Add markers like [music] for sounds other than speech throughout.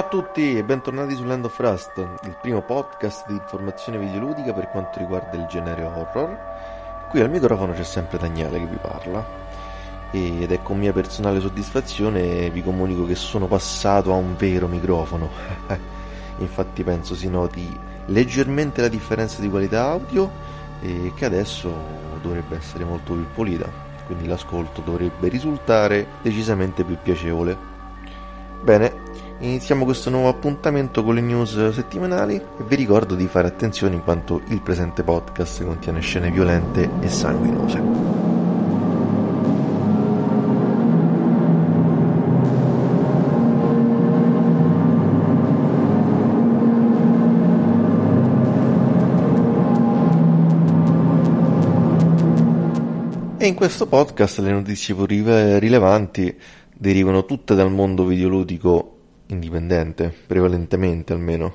Ciao a tutti e bentornati su Land of Rust, il primo podcast di informazione videoludica per quanto riguarda il genere horror. Qui al microfono c'è sempre Daniele che vi parla ed è con mia personale soddisfazione vi comunico che sono passato a un vero microfono. [laughs] Infatti penso si noti leggermente la differenza di qualità audio e che adesso dovrebbe essere molto più pulita, quindi l'ascolto dovrebbe risultare decisamente più piacevole. Bene, iniziamo questo nuovo appuntamento con le news settimanali e vi ricordo di fare attenzione in quanto il presente podcast contiene scene violente e sanguinose. E in questo podcast le notizie più rilevanti derivano tutte dal mondo videoludico indipendente, prevalentemente almeno.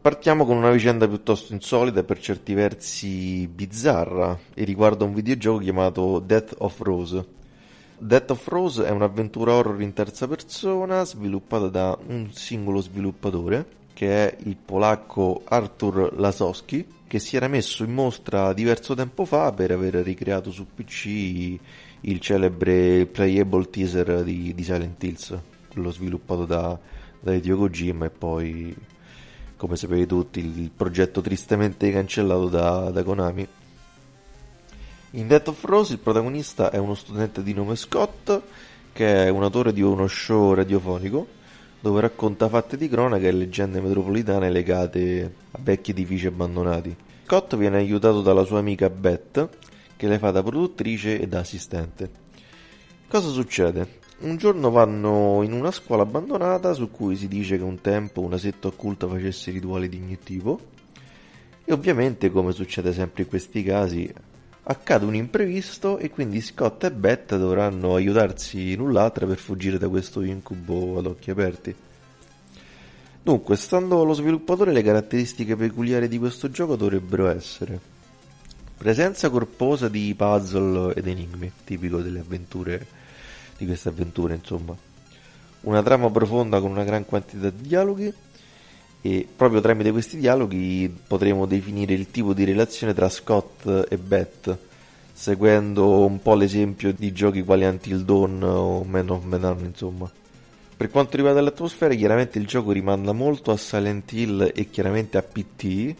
Partiamo con una vicenda piuttosto insolita e per certi versi bizzarra e riguarda un videogioco chiamato Death of Rose. Death of Rose è un'avventura horror in terza persona sviluppata da un singolo sviluppatore che è il polacco Artur Lasowski che si era messo in mostra diverso tempo fa per aver ricreato su PC il celebre playable teaser di, di Silent Hills, quello sviluppato da, da Hideo Kojima e poi, come sapete tutti, il progetto tristemente cancellato da, da Konami. In Death of Rose il protagonista è uno studente di nome Scott, che è un autore di uno show radiofonico, dove racconta fatti di cronaca e leggende metropolitane legate a vecchi edifici abbandonati. Scott viene aiutato dalla sua amica Beth, che le fa da produttrice e da assistente. Cosa succede? Un giorno vanno in una scuola abbandonata su cui si dice che un tempo una setta occulta facesse rituali di ogni tipo e ovviamente, come succede sempre in questi casi, accade un imprevisto e quindi Scott e Beth dovranno aiutarsi l'un per fuggire da questo incubo ad occhi aperti. Dunque, stando allo sviluppatore, le caratteristiche peculiari di questo gioco dovrebbero essere presenza corposa di puzzle ed enigmi, tipico delle avventure, di queste avventure, insomma. Una trama profonda con una gran quantità di dialoghi e proprio tramite questi dialoghi potremo definire il tipo di relazione tra Scott e Beth, seguendo un po' l'esempio di giochi quali Until Dawn o Man of Medan, insomma. Per quanto riguarda l'atmosfera, chiaramente il gioco rimanda molto a Silent Hill e chiaramente a PT,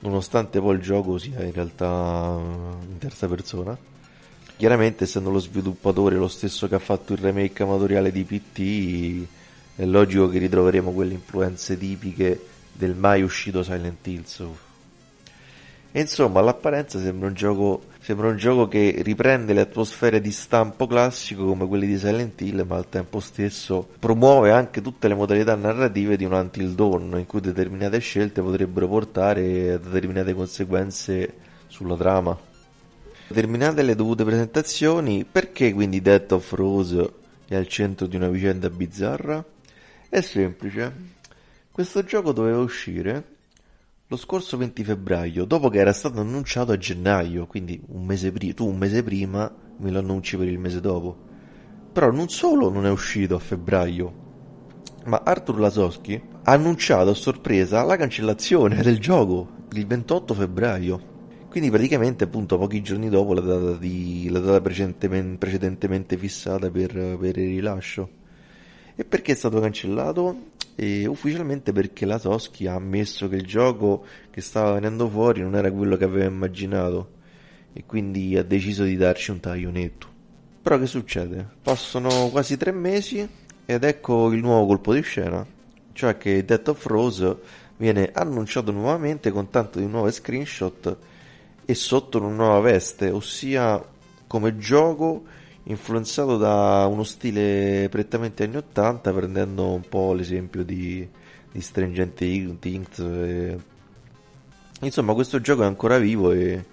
nonostante poi il gioco sia in realtà in terza persona. Chiaramente, essendo lo sviluppatore lo stesso che ha fatto il remake amatoriale di PT, è logico che ritroveremo quelle influenze tipiche del mai uscito Silent Hills. E insomma, all'apparenza sembra un, gioco, sembra un gioco che riprende le atmosfere di stampo classico come quelle di Silent Hill, ma al tempo stesso promuove anche tutte le modalità narrative di un Until Dawn, in cui determinate scelte potrebbero portare a determinate conseguenze sulla trama. Terminate le dovute presentazioni, perché quindi Death of Rose è al centro di una vicenda bizzarra? È semplice. Questo gioco doveva uscire lo scorso 20 febbraio, dopo che era stato annunciato a gennaio, quindi un mese prima, tu un mese prima me lo annunci per il mese dopo. Però non solo non è uscito a febbraio, ma Arthur Lasowski ha annunciato a sorpresa la cancellazione del gioco il 28 febbraio. Quindi praticamente appunto pochi giorni dopo la data, di, la data precedentemente fissata per, per il rilascio. E perché è stato cancellato? E ufficialmente perché la Toschi ha ammesso che il gioco che stava venendo fuori non era quello che aveva immaginato e quindi ha deciso di darci un taglio netto. Però che succede? Passano quasi tre mesi ed ecco il nuovo colpo di scena, cioè che Death of Rose viene annunciato nuovamente con tanto di nuove screenshot e sotto una nuova veste, ossia come gioco influenzato da uno stile prettamente anni 80 prendendo un po' l'esempio di, di Stringente Things e... insomma questo gioco è ancora vivo e,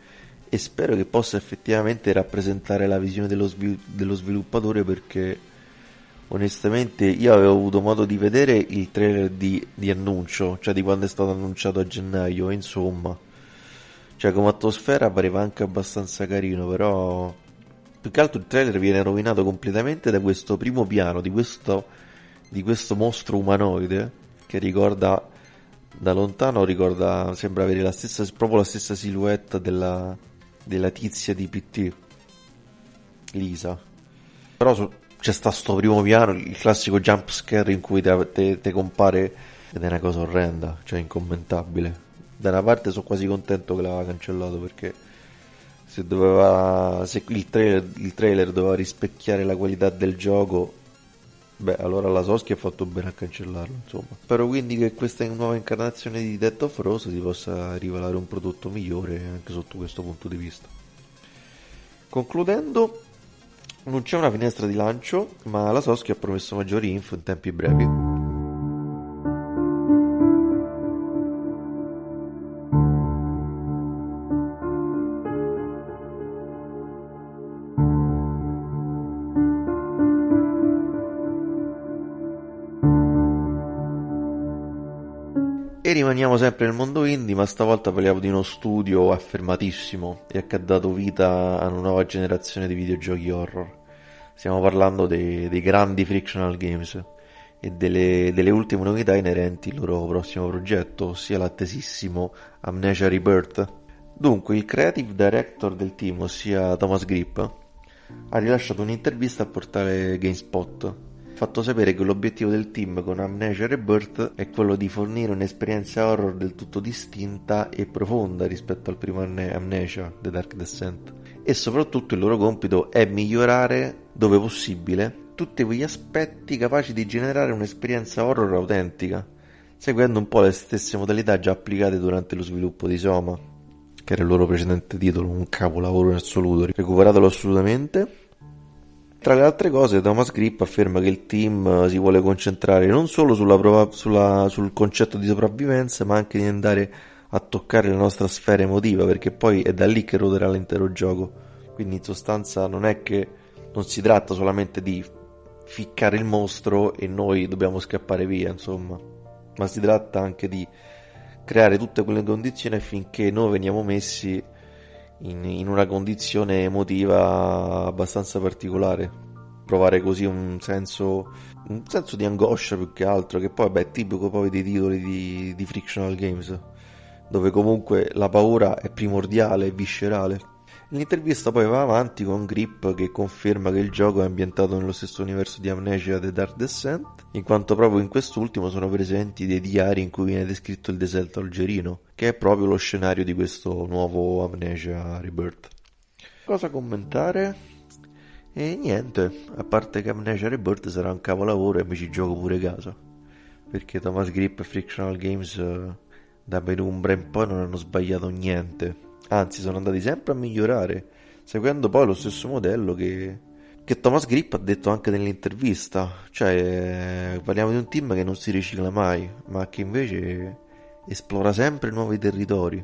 e, spero che possa effettivamente rappresentare la visione dello, svil- dello sviluppatore perché onestamente io avevo avuto modo di vedere il trailer di, di annuncio cioè di quando è stato annunciato a gennaio insomma cioè come atmosfera pareva anche abbastanza carino però più che altro il trailer viene rovinato completamente da questo primo piano di questo, di questo mostro umanoide che ricorda da lontano ricorda sembra avere la stessa proprio la stessa silhouette della, della tizia di PT Lisa. Però so, c'è sta sto primo piano il classico jump scare in cui te, te, te compare ed è una cosa orrenda cioè incommentabile da una parte sono quasi contento che l'aveva cancellato perché se, doveva, se il, trailer, il trailer doveva rispecchiare la qualità del gioco Beh, allora la Soschi ha fatto bene a cancellarlo, insomma. Spero quindi che questa nuova incarnazione di Death of Rose si possa rivelare un prodotto migliore anche sotto questo punto di vista. Concludendo, non c'è una finestra di lancio, ma la Soschi ha promesso maggiori info in tempi brevi. Rimaniamo sempre nel mondo indie, ma stavolta parliamo di uno studio affermatissimo e che ha dato vita a una nuova generazione di videogiochi horror. Stiamo parlando dei, dei grandi frictional games e delle, delle, ultime novità inerenti al loro prossimo progetto, ossia l'attesissimo Amnesia Rebirth. Dunque, il creative director del team, ossia Thomas Grip, ha rilasciato un'intervista al portale GameSpot fatto sapere che l'obiettivo del team con Amnesia Rebirth è quello di fornire un'esperienza horror del tutto distinta e profonda rispetto al primo Amnesia, The Dark Descent. E soprattutto il loro compito è migliorare, dove possibile, tutti quegli aspetti capaci di generare un'esperienza horror autentica, seguendo un po' le stesse modalità già applicate durante lo sviluppo di Soma, che era il loro precedente titolo, un capolavoro in assoluto. Recuperatelo assolutamente tra le altre cose, Thomas Grip afferma che il team eh, si vuole concentrare non solo sulla prova, sulla, sul concetto di sopravvivenza, ma anche di andare a toccare la nostra sfera emotiva, perché poi è da lì che roderà l'intero gioco. Quindi in sostanza non è che non si tratta solamente di ficcare il mostro e noi dobbiamo scappare via, insomma, ma si tratta anche di creare tutte quelle condizioni affinché noi veniamo messi in, in una condizione emotiva abbastanza particolare. Provare così un senso, un senso di angoscia più che altro, che poi beh, è tipico poi dei titoli di, di frictional games, dove comunque la paura è primordiale e viscerale. L'intervista poi va avanti con Grip che conferma che il gioco è ambientato nello stesso universo di Amnesia The Dark Descent, in quanto proprio in quest'ultimo sono presenti dei diari in cui viene descritto il deserto algerino, che è proprio lo scenario di questo nuovo Amnesia Rebirth. Cosa commentare? E niente, a parte che Amnesia Rebirth sarà un capolavoro e mi ci gioco pure casa. Perché Thomas Grip e Frictional Games eh, da Penumbra in poi non hanno sbagliato niente anzi sono andati sempre a migliorare, seguendo poi lo stesso modello che, che Thomas Grip ha detto anche nell'intervista, cioè parliamo di un team che non si ricicla mai, ma che invece esplora sempre nuovi territori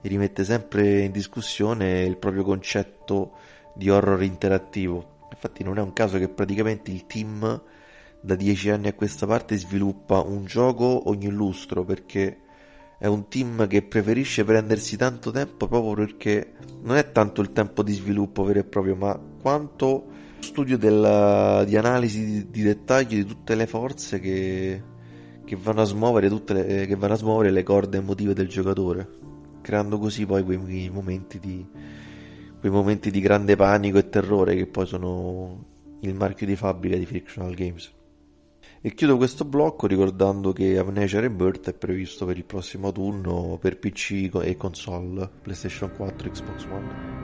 e rimette sempre in discussione il proprio concetto di horror interattivo. Infatti non è un caso che praticamente il team da dieci anni a questa parte sviluppa un gioco ogni lustro perché è un team che preferisce prendersi tanto tempo proprio perché non è tanto il tempo di sviluppo vero e proprio, ma quanto studio della, di analisi di, di, dettaglio di tutte le forze che, che, vanno a smuovere tutte le, che vanno a smuovere le corde emotive del giocatore, creando così poi quei momenti di, quei momenti di grande panico e terrore che poi sono il marchio di fabbrica di Fictional Games. E chiudo questo blocco ricordando che Amnesia Rebirth è previsto per il prossimo autunno per PC e console, PlayStation 4, Xbox One.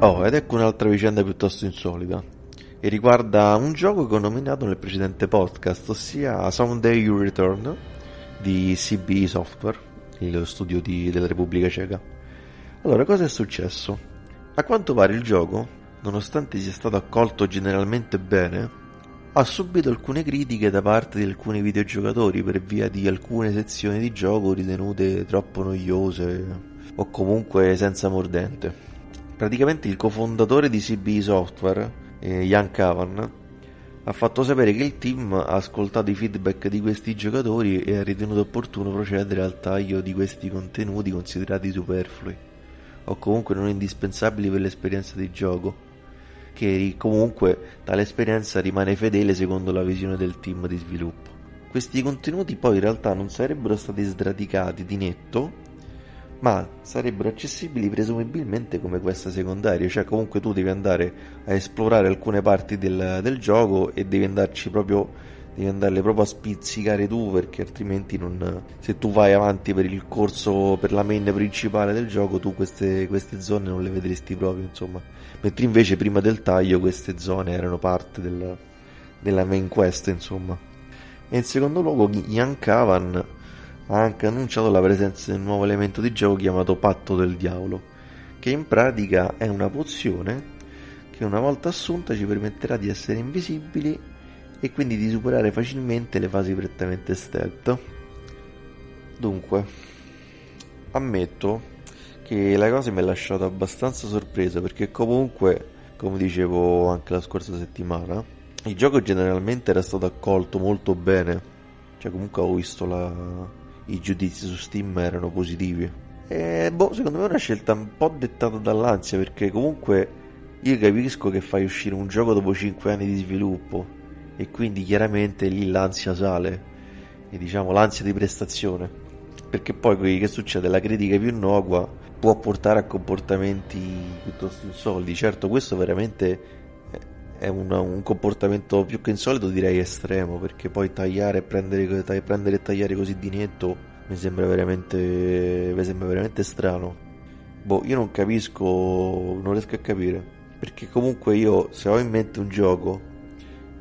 Oh, ed ecco un'altra vicenda piuttosto insolita e riguarda un gioco che ho nominato nel precedente podcast, ossia Someday You Return di CB Software, il studio di, della Repubblica Ceca. Allora, cosa è successo? A quanto pare il gioco, nonostante sia stato accolto generalmente bene, ha subito alcune critiche da parte di alcuni videogiocatori per via di alcune sezioni di gioco ritenute troppo noiose o comunque senza mordente. Praticamente il cofondatore di CB Software eh, Ian Cavan, ha fatto sapere che il team ha ascoltato i feedback di questi giocatori e ha ritenuto opportuno procedere al taglio di questi contenuti considerati superflui o comunque non indispensabili per l'esperienza di gioco, che comunque tale esperienza rimane fedele secondo la visione del team di sviluppo. Questi contenuti poi in realtà non sarebbero stati sradicati di netto, ma sarebbero accessibili presumibilmente come questa secondaria, cioè comunque tu devi andare a esplorare alcune parti del, del gioco e devi andarci proprio devi andarle proprio a spizzicare tu perché altrimenti non, se tu vai avanti per il corso per la main principale del gioco tu queste, queste zone non le vedresti proprio insomma. Mentre invece prima del taglio queste zone erano parte del, della main quest insomma. E in secondo luogo Ian Cavan ha anche annunciato la presenza di un nuovo elemento di gioco chiamato Patto del Diavolo, che in pratica è una pozione che una volta assunta ci permetterà di essere invisibili e quindi di superare facilmente le fasi prettamente stealth. Dunque, ammetto che la cosa mi ha lasciato abbastanza sorpresa perché comunque, come dicevo anche la scorsa settimana, il gioco generalmente era stato accolto molto bene. Cioè comunque ho visto la, i giudizi su Steam erano positivi. E boh, secondo me è una scelta un po' dettata dall'ansia perché comunque io capisco che fai uscire un gioco dopo 5 anni di sviluppo e quindi chiaramente lì l'ansia sale e diciamo l'ansia di prestazione perché poi che succede? La critica più innocua può portare a comportamenti piuttosto insoliti. Certo, questo veramente è una, un comportamento più che insolito, direi estremo, perché poi tagliare e prendere, prendere e tagliare così di netto mi sembra veramente, mi sembra veramente strano. Boh, io non capisco, non riesco a capire, perché comunque io se ho in mente un gioco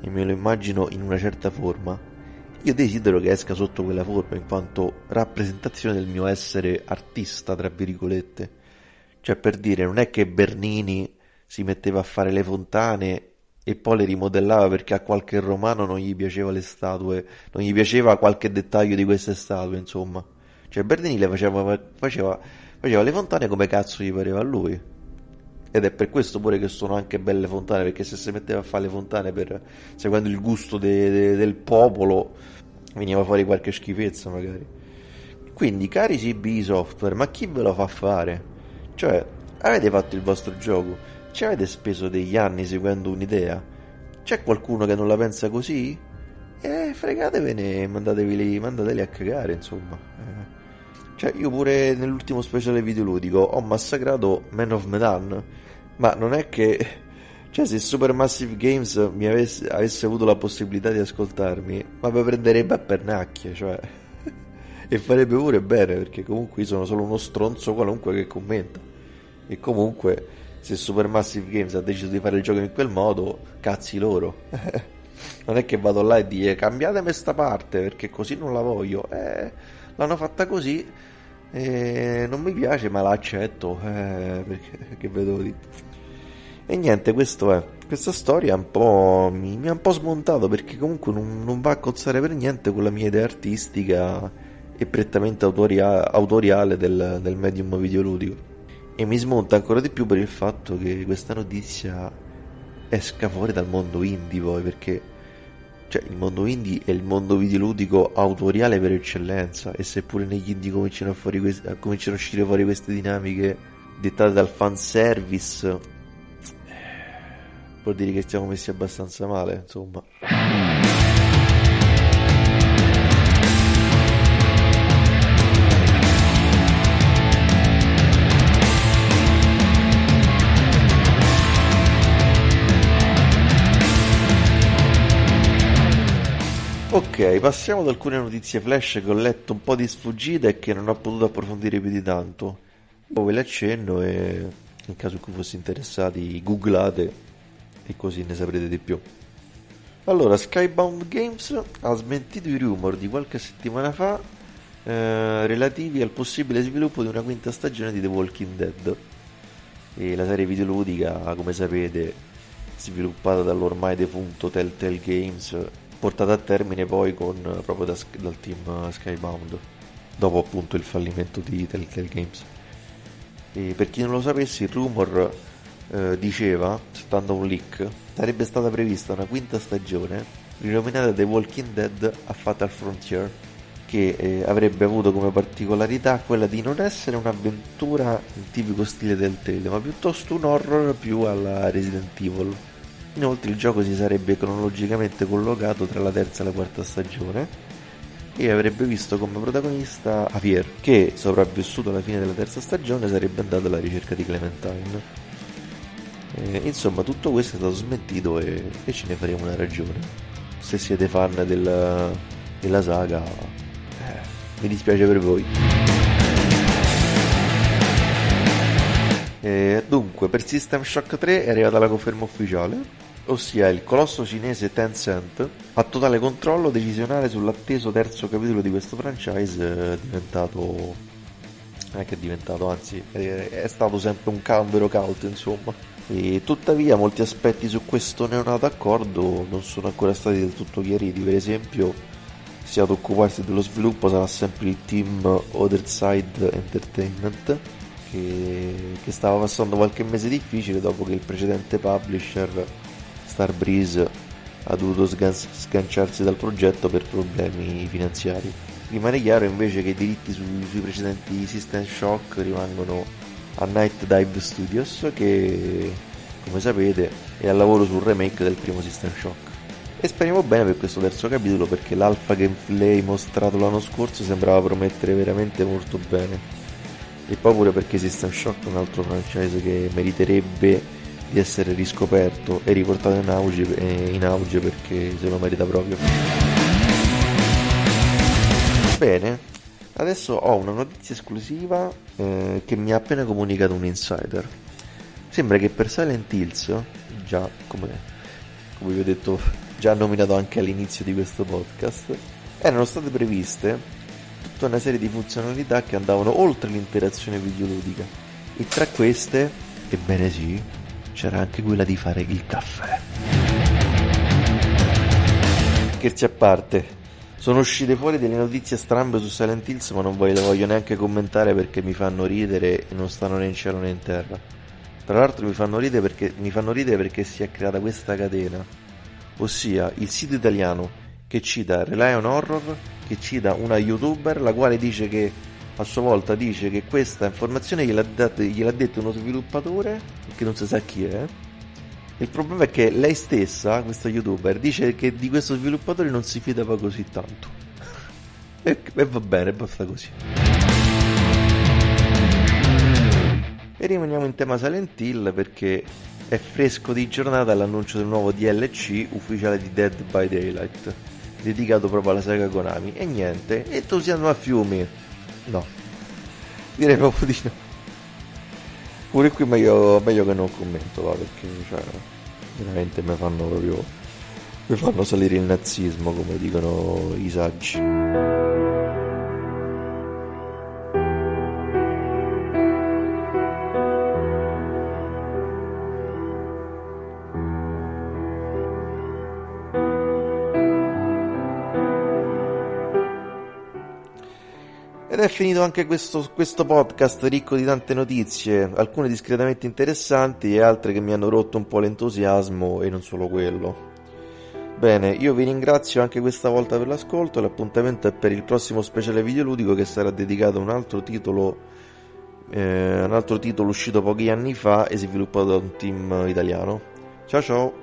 e me lo immagino in una certa forma, io desidero che esca sotto quella forma in quanto rappresentazione del mio essere artista, tra virgolette. Cioè per dire, non è che Bernini si metteva a fare le fontane e poi le rimodellava perché a qualche romano non gli piaceva le statue, non gli piaceva qualche dettaglio di queste statue, insomma. Cioè Bernini le faceva, faceva, faceva le fontane come cazzo gli pareva a lui. Ed è per questo pure che sono anche belle fontane, perché se si metteva a fare le fontane per, seguendo il gusto de, de, del popolo, veniva fuori qualche schifezza magari. Quindi, cari CB Software, ma chi ve lo fa fare? Cioè, avete fatto il vostro gioco, ci avete speso degli anni seguendo un'idea? C'è qualcuno che non la pensa così? Eh, fregatevene mandatevi mandateli a cagare, insomma. Eh. Cioè, io pure nell'ultimo speciale videoludico ho massacrato Man of Medan, ma non è che... Cioè, se Supermassive Games mi avesse, avesse avuto la possibilità di ascoltarmi, ma mi prenderebbe a pernacchie, cioè... [laughs] e farebbe pure bene, perché comunque io sono solo uno stronzo qualunque che commenta. E comunque se Supermassive Games ha deciso di fare il gioco in quel modo, cazzi loro. [laughs] non è che vado là e dire cambiatemi sta parte perché così non la voglio. Eh, l'hanno fatta così, eh, non mi piace ma la accetto, eh, perché che vedo di... E niente, questo è. Questa storia un po' mi, mi ha un po' smontato perché comunque non, non, va a cozzare per niente con la mia idea artistica e prettamente autoria- autoriale del, del medium videoludico. E mi smonta ancora di più per il fatto che questa notizia esca fuori dal mondo indie poi, perché cioè, il mondo indie è il mondo videoludico autoriale per eccellenza e seppure negli indie cominciano a, questi, cominciano a uscire fuori queste dinamiche dettate dal fanservice vuol dire che stiamo messi abbastanza male insomma Passiamo ad alcune notizie flash che ho letto un po' di sfuggita e che non ho potuto approfondire più di tanto. Poi ve le accenno e in caso in cui foste interessati googlate e così ne saprete di più. Allora, Skybound Games ha smentito i rumor di qualche settimana fa eh, relativi al possibile sviluppo di una quinta stagione di The Walking Dead. E la serie videoludica, come sapete, sviluppata dall'ormai defunto Telltale Games portata a termine poi con, proprio da, dal team Skybound, dopo appunto il fallimento di Telltale Games. E per chi non lo sapesse, il rumor eh, diceva, citando un leak, sarebbe stata prevista una quinta stagione rinominata The Walking Dead a Fatal Frontier, che eh, avrebbe avuto come particolarità quella di non essere un'avventura in tipico stile del tele, ma piuttosto un horror più alla Resident Evil. Inoltre il gioco si sarebbe cronologicamente collocato tra la terza e la quarta stagione e avrebbe visto come protagonista Javier, che sopravvissuto alla fine della terza stagione sarebbe andato alla ricerca di Clementine. Eh, insomma, tutto questo è stato smentito e, e, ce ne faremo una ragione. Se siete fan della, della saga, eh, mi dispiace per voi. Eh, dunque, per System Shock 3 è arrivata la conferma ufficiale ossia il colosso cinese Tencent, ha totale controllo decisionale sull'atteso terzo capitolo di questo franchise, è diventato... non è che è diventato, anzi è stato sempre un cambero cult insomma. E tuttavia molti aspetti su questo neonato accordo non sono ancora stati del tutto chiariti, per esempio se ad occuparsi dello sviluppo sarà sempre il team Other Side Entertainment che, che stava passando qualche mese difficile dopo che il precedente publisher Starbreeze ha dovuto sganciarsi dal progetto per problemi finanziari. Rimane chiaro invece che i diritti su, sui precedenti System Shock rimangono a Night Dive Studios che come sapete è al lavoro sul remake del primo System Shock. E speriamo bene per questo terzo capitolo perché l'alfa gameplay mostrato l'anno scorso sembrava promettere veramente molto bene. E poi pure perché System Shock è un altro franchise che meriterebbe di essere riscoperto e riportato in auge, in auge perché se lo merita proprio. Bene, adesso ho una notizia esclusiva eh, che mi ha appena comunicato un insider. Sembra che per Silent Hills, già come, come vi ho detto, già nominato anche all'inizio di questo podcast, erano state previste tutta una serie di funzionalità che andavano oltre l'interazione videoludica. E tra queste, ebbene sì, c'era anche quella di fare il caffè. Scherzi a parte, sono uscite fuori delle notizie strambe su Silent Hills, ma non le voglio neanche commentare perché mi fanno ridere e non stanno né in cielo né in terra. Tra l'altro mi fanno ridere perché, mi fanno ridere perché si è creata questa catena, ossia il sito italiano che cita Rely on Horror, che cita una youtuber la quale dice che a sua volta dice che questa informazione gliel'ha, data, gliel'ha detto uno sviluppatore che non si sa chi è. Il problema è che lei stessa, questa youtuber, dice che di questo sviluppatore non si fida così tanto. [laughs] e, e va bene, basta così. E rimaniamo in tema Silent Hill perché è fresco di giornata l'annuncio del nuovo DLC ufficiale di Dead by Daylight, dedicato proprio alla saga Konami. E niente, entusiasmo a fiumi. No, direi proprio di no. Pure qui meglio, meglio che non commento, va, perché cioè, veramente mi fanno proprio. mi fanno salire il nazismo, come dicono i saggi. Ed è finito anche questo, questo, podcast ricco di tante notizie, alcune discretamente interessanti e altre che mi hanno rotto un po' l'entusiasmo e non solo quello. Bene, io vi ringrazio anche questa volta per l'ascolto, l'appuntamento è per il prossimo speciale videoludico che sarà dedicato a un altro titolo, eh, un altro titolo uscito pochi anni fa e sviluppato da un team italiano. Ciao ciao!